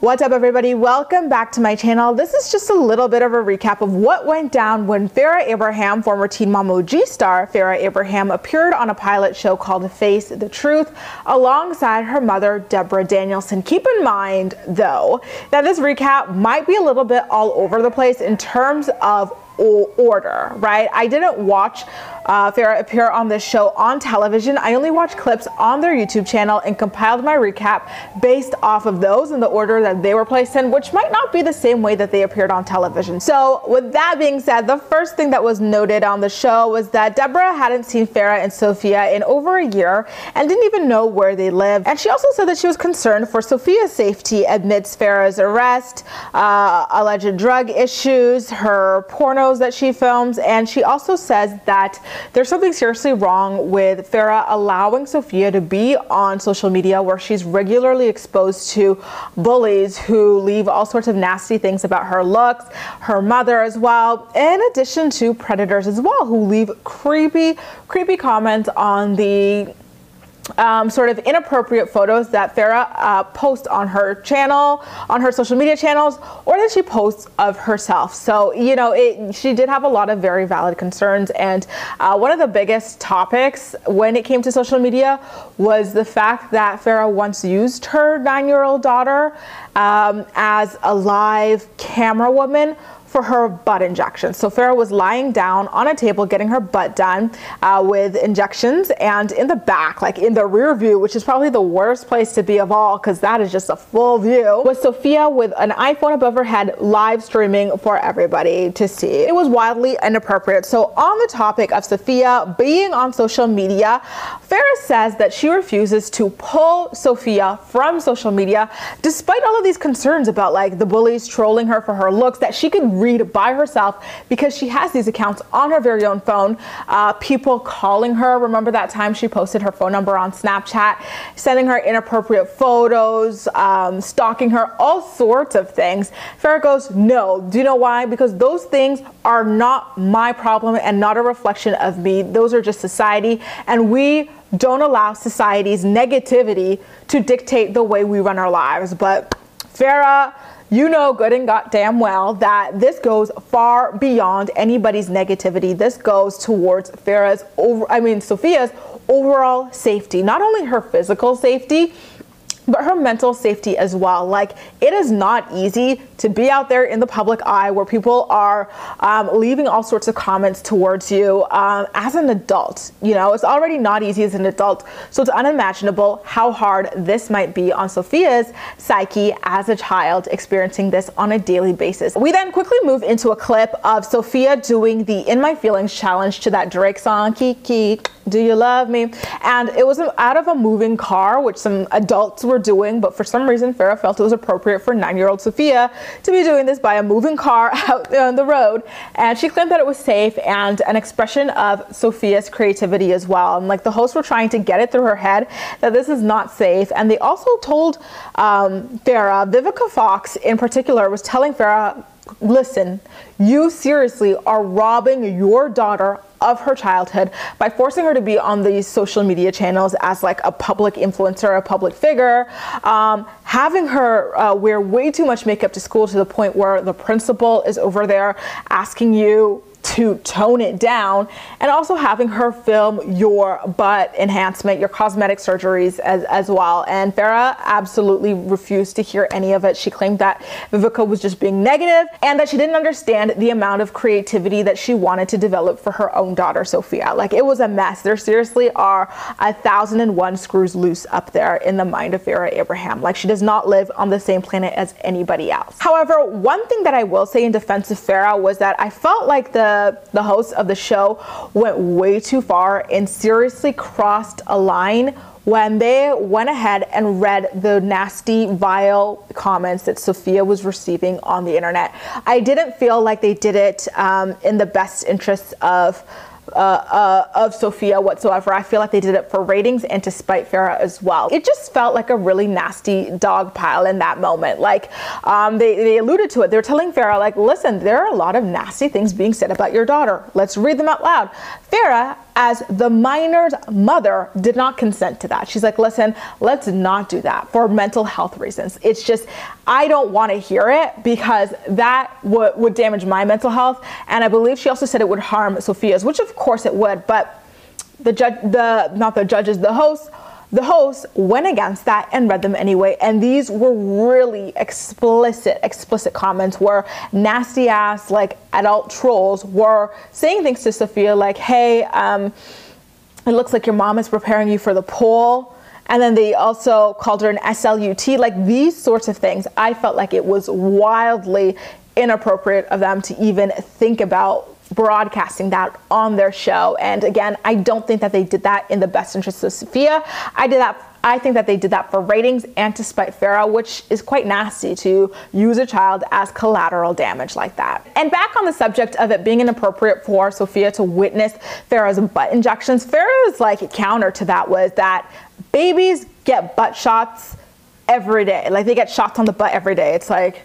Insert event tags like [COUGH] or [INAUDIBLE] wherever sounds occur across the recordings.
What's up everybody? Welcome back to my channel. This is just a little bit of a recap of what went down when Farrah Abraham, former Teen Mom OG star Farrah Abraham, appeared on a pilot show called Face the Truth alongside her mother Deborah Danielson. Keep in mind though that this recap might be a little bit all over the place in terms of order, right? I didn't watch uh, Farrah appear on this show on television. I only watched clips on their YouTube channel and compiled my recap based off of those in the order that they were placed in, which might not be the same way that they appeared on television. So, with that being said, the first thing that was noted on the show was that Deborah hadn't seen Farrah and Sophia in over a year and didn't even know where they lived. And she also said that she was concerned for Sophia's safety amidst Farrah's arrest, uh, alleged drug issues, her that she films, and she also says that there's something seriously wrong with Farrah allowing Sophia to be on social media where she's regularly exposed to bullies who leave all sorts of nasty things about her looks, her mother as well, in addition to predators as well who leave creepy, creepy comments on the um, sort of inappropriate photos that Farrah uh, posts on her channel, on her social media channels, or that she posts of herself. So, you know, it, she did have a lot of very valid concerns. And uh, one of the biggest topics when it came to social media was the fact that Farrah once used her nine year old daughter um, as a live camera woman for her butt injections. So Farrah was lying down on a table getting her butt done uh, with injections and in the back, like in the rear view, which is probably the worst place to be of all because that is just a full view, was Sophia with an iPhone above her head live streaming for everybody to see. It was wildly inappropriate. So on the topic of Sophia being on social media, Farrah says that she refuses to pull Sophia from social media despite all of these concerns about like the bullies trolling her for her looks that she could read by herself because she has these accounts on her very own phone. Uh, people calling her. Remember that time she posted her phone number on Snapchat, sending her inappropriate photos, um, stalking her, all sorts of things. Farrah goes, No. Do you know why? Because those things are not my problem and not a reflection of me. Those are just society. And we don't allow society's negativity to dictate the way we run our lives. But Farrah, you know good and goddamn well that this goes far beyond anybody's negativity. This goes towards Farrah's over, I mean, Sophia's overall safety, not only her physical safety, but her mental safety as well. Like, it is not easy to be out there in the public eye where people are um, leaving all sorts of comments towards you um, as an adult. You know, it's already not easy as an adult, so it's unimaginable how hard this might be on Sophia's psyche as a child experiencing this on a daily basis. We then quickly move into a clip of Sofia doing the In My Feelings challenge to that Drake song, Kiki, Do You Love Me? And it was out of a moving car, which some adults were doing, but for some reason, Farrah felt it was appropriate for nine year old Sophia to be doing this by a moving car [LAUGHS] out on the road. And she claimed that it was safe and an expression of Sophia's creativity as well. And like the hosts were trying to get it through her head that this is not safe. And they also told um, Farrah, Vivica Fox in particular, was telling Farrah, listen, you seriously are robbing your daughter of her childhood by forcing her to be on these social media channels as like a public influencer, a public figure, um, having her uh, wear way too much makeup to school to the point where the principal is over there asking you to tone it down and also having her film your butt enhancement, your cosmetic surgeries as, as well. And Farrah absolutely refused to hear any of it. She claimed that Vivica was just being negative and that she didn't understand the amount of creativity that she wanted to develop for her own daughter, Sophia. Like it was a mess. There seriously are a thousand and one screws loose up there in the mind of Farrah Abraham. Like she does not live on the same planet as anybody else. However, one thing that I will say in defense of Farrah was that I felt like the the host of the show went way too far and seriously crossed a line when they went ahead and read the nasty, vile comments that Sophia was receiving on the internet. I didn't feel like they did it um, in the best interests of uh, uh, of Sophia whatsoever. I feel like they did it for ratings and to spite Farrah as well. It just felt like a really nasty dog pile in that moment. Like um, they, they alluded to it. They're telling Farrah, like, listen, there are a lot of nasty things being said about your daughter. Let's read them out loud. Farrah as the minor's mother did not consent to that. She's like, listen, let's not do that for mental health reasons. It's just, I don't want to hear it because that would, would damage my mental health. And I believe she also said it would harm Sophia's, which of course it would, but the judge, the, not the judges, the hosts the host went against that and read them anyway. And these were really explicit, explicit comments where nasty ass, like adult trolls were saying things to Sophia like, hey, um, it looks like your mom is preparing you for the pole. And then they also called her an SLUT, like these sorts of things. I felt like it was wildly inappropriate of them to even think about broadcasting that on their show. And again, I don't think that they did that in the best interest of Sophia. I did that I think that they did that for ratings and to spite Farrah, which is quite nasty to use a child as collateral damage like that. And back on the subject of it being inappropriate for Sophia to witness Farrah's butt injections, Farrah's like counter to that was that babies get butt shots every day. Like they get shots on the butt every day. It's like,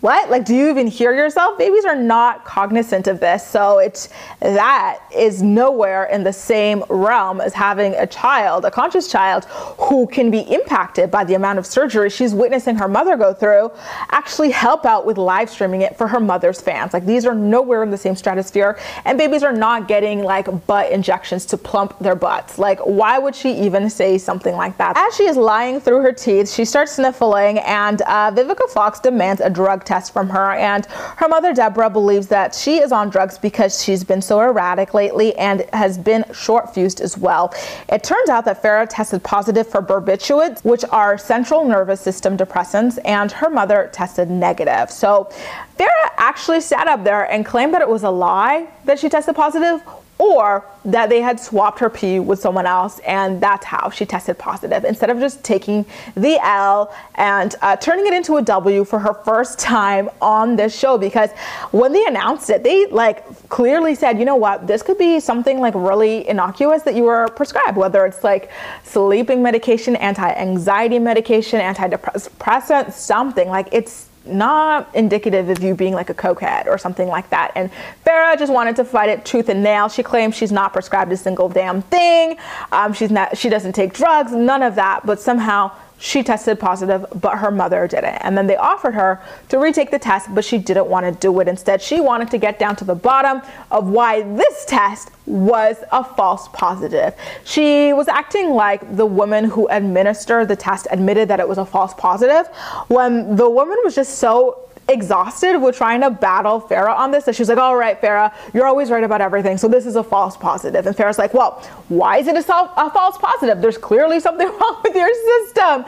what? Like, do you even hear yourself? Babies are not cognizant of this. So it's that is nowhere in the same realm as having a child, a conscious child who can be impacted by the amount of surgery she's witnessing her mother go through, actually help out with live streaming it for her mother's fans. Like these are nowhere in the same stratosphere. And babies are not getting like butt injections to plump their butts. Like, why would she even say something like that? As she is lying through her teeth, she starts sniffling and uh, Vivica Fox demands a drug test from her. And her mother, Deborah, believes that she is on drugs because she's been so erratic lately and has been short fused as well. It turns out that Farrah tested positive for barbiturates, which are central nervous system depressants, and her mother tested negative. So Farrah actually sat up there and claimed that it was a lie that she tested positive or that they had swapped her pee with someone else and that's how she tested positive instead of just taking the L and uh, turning it into a W for her first time on this show. Because when they announced it they like clearly said you know what? This could be something like really innocuous that you were prescribed whether it's like sleeping medication anti-anxiety medication antidepressant something. Like it's not indicative of you being like a cokehead or something like that. And Farrah just wanted to fight it tooth and nail. She claims she's not prescribed a single damn thing. Um, she's not. She doesn't take drugs. None of that. But somehow she tested positive, but her mother didn't. And then they offered her to retake the test, but she didn't want to do it. Instead, she wanted to get down to the bottom of why this test was a false positive. She was acting like the woman who administered the test admitted that it was a false positive when the woman was just so exhausted with trying to battle Farrah on this. So she's like, all right, Farrah, you're always right about everything. So this is a false positive. And Farrah's like, well, why is it a, a false positive? There's clearly something [LAUGHS] wrong with your system.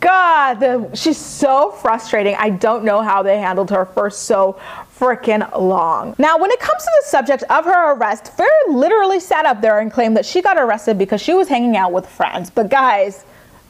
God, the, she's so frustrating. I don't know how they handled her for so freaking long. Now, when it comes to the subject of her arrest, Farrah literally sat up there and claimed that she got arrested because she was hanging out with friends. But guys,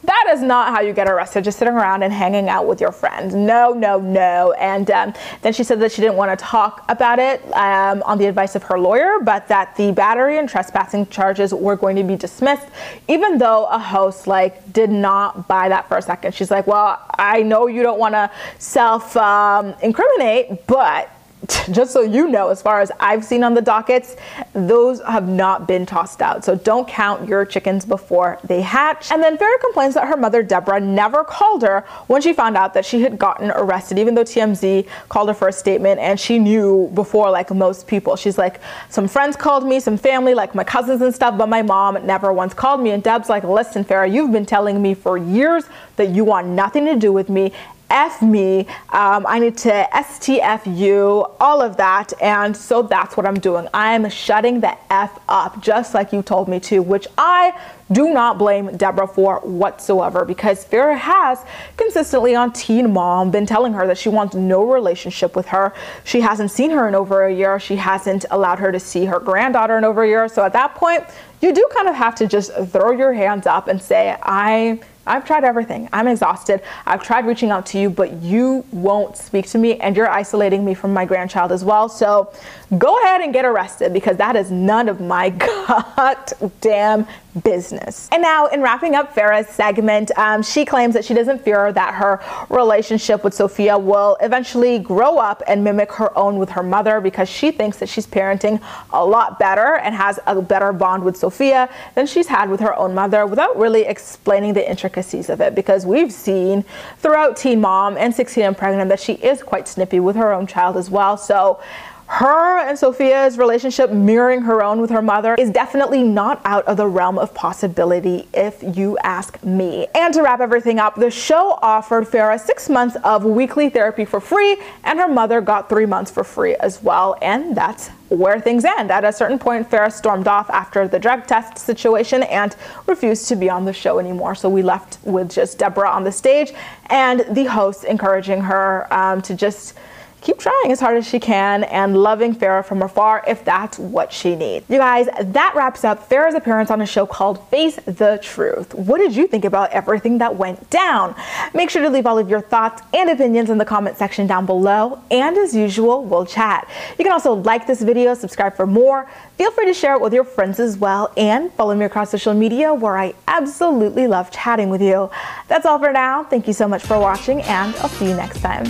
that is not how you get arrested, just sitting around and hanging out with your friends. No, no, no. And um, then she said that she didn't want to talk about it um, on the advice of her lawyer, but that the battery and trespassing charges were going to be dismissed, even though a host like did not buy that for a second. She's like, well, I know you don't want to self um, incriminate, but [LAUGHS] just so you know, as far as I've seen on the dockets, those have not been tossed out. So don't count your chickens before they hatch. And then Farrah complains that her mother, Deborah, never called her when she found out that she had gotten arrested, even though TMZ called her for a statement and she knew before, like most people. She's like, some friends called me, some family, like my cousins and stuff, but my mom never once called me. And Deb's like, listen, Farrah, you've been telling me for years that you want nothing to do with me F me, um, I need to STF you, all of that. And so that's what I'm doing. I'm shutting the F up, just like you told me to, which I do not blame Deborah for whatsoever because Farrah has consistently on Teen Mom been telling her that she wants no relationship with her. She hasn't seen her in over a year. She hasn't allowed her to see her granddaughter in over a year. So at that point, you do kind of have to just throw your hands up and say, I I've tried everything. I'm exhausted. I've tried reaching out to you, but you won't speak to me and you're isolating me from my grandchild as well. So go ahead and get arrested because that is none of my [LAUGHS] goddamn business. And now, in wrapping up Farrah's segment, um, she claims that she doesn't fear that her relationship with Sophia will eventually grow up and mimic her own with her mother because she thinks that she's parenting a lot better and has a better bond with Sophia than she's had with her own mother without really explaining the intricacies of it because we've seen throughout Teen Mom and 16 and Pregnant that she is quite snippy with her own child as well. So her and Sophia's relationship mirroring her own with her mother is definitely not out of the realm of possibility if you ask me. And to wrap everything up, the show offered Farrah six months of weekly therapy for free and her mother got three months for free as well. And that's where things end. At a certain point, Farrah stormed off after the drug test situation and refused to be on the show anymore. So we left with just Deborah on the stage and the host encouraging her um, to just keep trying as hard as she can and loving Farrah from afar if that's what she needs. You guys, that wraps up Farrah's appearance on a show called Face the Truth. What did you think about everything that went down? Make sure to leave all of your thoughts and opinions in the comment section down below. And as usual, we'll chat. You can also like this video, subscribe for more. Feel free to share it with your friends as well and follow me across social media where I absolutely love chatting with you. That's all for now. Thank you so much for watching and I'll see you next time.